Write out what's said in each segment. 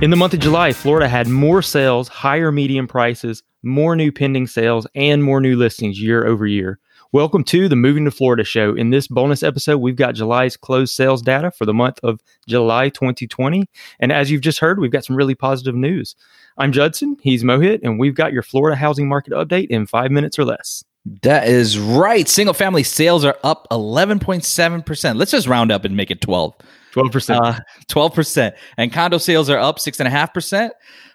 In the month of July, Florida had more sales, higher median prices, more new pending sales, and more new listings year over year. Welcome to the Moving to Florida show. In this bonus episode, we've got July's closed sales data for the month of July 2020. And as you've just heard, we've got some really positive news. I'm Judson, he's Mohit, and we've got your Florida housing market update in five minutes or less. That is right. Single family sales are up 11.7%. Let's just round up and make it 12. 12%. Uh, 12%. And condo sales are up 6.5%.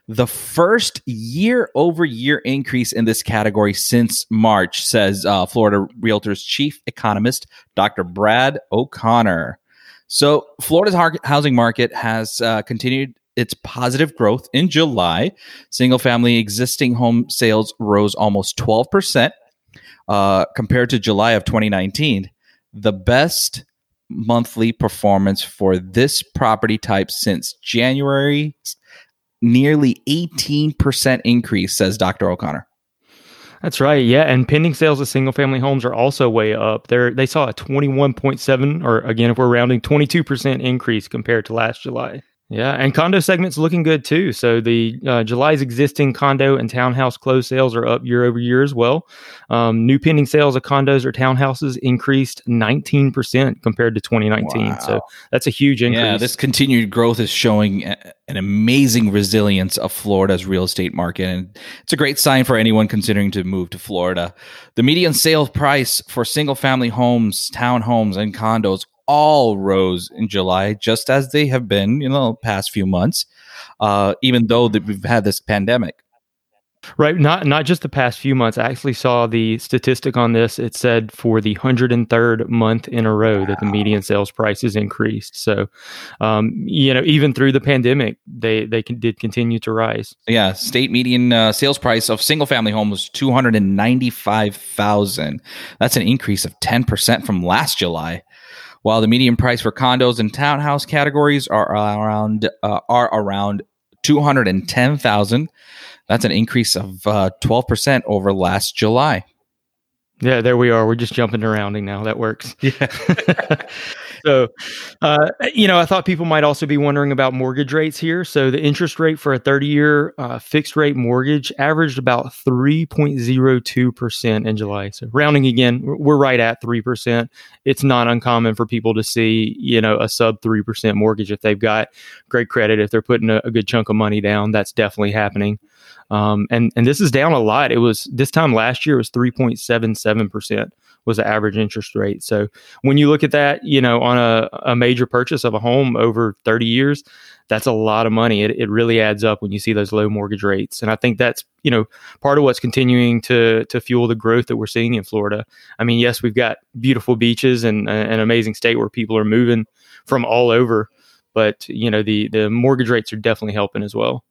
The first year over year increase in this category since March, says uh, Florida Realtors chief economist, Dr. Brad O'Connor. So, Florida's housing market has uh, continued its positive growth in July. Single family existing home sales rose almost 12% uh, compared to July of 2019. The best monthly performance for this property type since January, nearly 18% increase, says Dr. O'Connor. That's right. Yeah, and pending sales of single family homes are also way up. They they saw a 21.7 or again if we're rounding 22% increase compared to last July. Yeah, and condo segment's looking good too. So the uh, July's existing condo and townhouse closed sales are up year over year as well. Um, new pending sales of condos or townhouses increased 19% compared to 2019. Wow. So that's a huge increase. Yeah, this continued growth is showing an amazing resilience of Florida's real estate market. And it's a great sign for anyone considering to move to Florida. The median sales price for single family homes, townhomes, and condos all rose in July, just as they have been, you know, past few months, uh, even though that we've had this pandemic. Right, not not just the past few months. I actually saw the statistic on this. It said for the hundred and third month in a row wow. that the median sales prices increased. So, um, you know, even through the pandemic, they they can, did continue to rise. Yeah, state median uh, sales price of single family home was two hundred and ninety five thousand. That's an increase of ten percent from last July while the median price for condos and townhouse categories are around uh, are around 210,000. That's an increase of uh, 12% over last July. Yeah, there we are. We're just jumping around now. That works. Yeah. so, uh, you know, I thought people might also be wondering about mortgage rates here. So, the interest rate for a 30 year uh, fixed rate mortgage averaged about 3.02% in July. So, rounding again, we're right at 3%. It's not uncommon for people to see, you know, a sub 3% mortgage if they've got great credit, if they're putting a, a good chunk of money down. That's definitely happening. Um, and and this is down a lot. It was this time last year was 3.77 percent was the average interest rate. So when you look at that, you know, on a, a major purchase of a home over 30 years, that's a lot of money. It, it really adds up when you see those low mortgage rates. And I think that's, you know, part of what's continuing to to fuel the growth that we're seeing in Florida. I mean, yes, we've got beautiful beaches and uh, an amazing state where people are moving from all over, but you know, the the mortgage rates are definitely helping as well.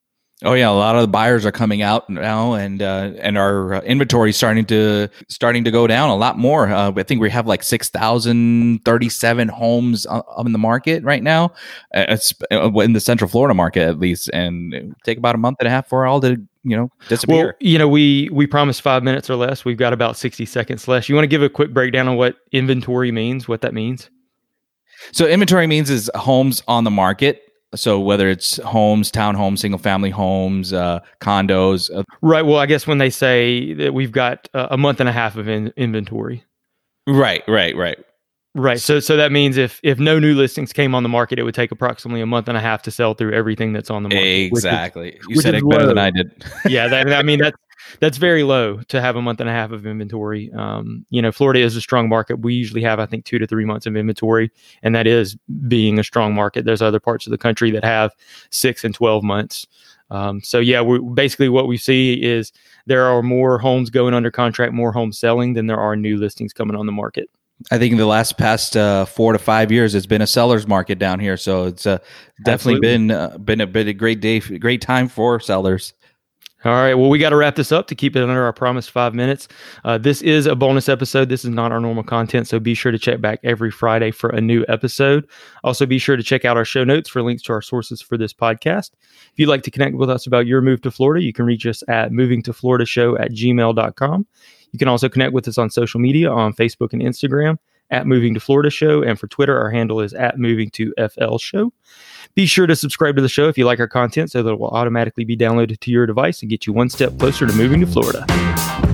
Oh yeah, a lot of the buyers are coming out now, and uh, and our uh, inventory starting to starting to go down a lot more. Uh, I think we have like six thousand thirty seven homes on the market right now, uh, uh, in the Central Florida market at least, and take about a month and a half for all to you know disappear. Well, you know we we promised five minutes or less. We've got about sixty seconds left. You want to give a quick breakdown on what inventory means? What that means? So inventory means is homes on the market so whether it's homes, townhomes, single family homes, uh, condos. Uh, right. Well, I guess when they say that we've got uh, a month and a half of in- inventory. Right. Right. Right. Right. So so that means if if no new listings came on the market, it would take approximately a month and a half to sell through everything that's on the market. Exactly. Is, you said it better low. than I did. yeah. That, I mean that's that's very low to have a month and a half of inventory. Um, you know, Florida is a strong market. We usually have, I think, two to three months of inventory, and that is being a strong market. There's other parts of the country that have six and 12 months. Um, so, yeah, we basically what we see is there are more homes going under contract, more homes selling than there are new listings coming on the market. I think in the last past uh, four to five years, it's been a seller's market down here. So it's uh, definitely Absolutely. been uh, been a bit a great day, great time for sellers. All right. Well, we got to wrap this up to keep it under our promised five minutes. Uh, this is a bonus episode. This is not our normal content. So be sure to check back every Friday for a new episode. Also, be sure to check out our show notes for links to our sources for this podcast. If you'd like to connect with us about your move to Florida, you can reach us at movingtofloridashow at gmail.com. You can also connect with us on social media on Facebook and Instagram at Moving to Florida Show. And for Twitter, our handle is at Moving to FL Show. Be sure to subscribe to the show if you like our content so that it will automatically be downloaded to your device and get you one step closer to moving to Florida.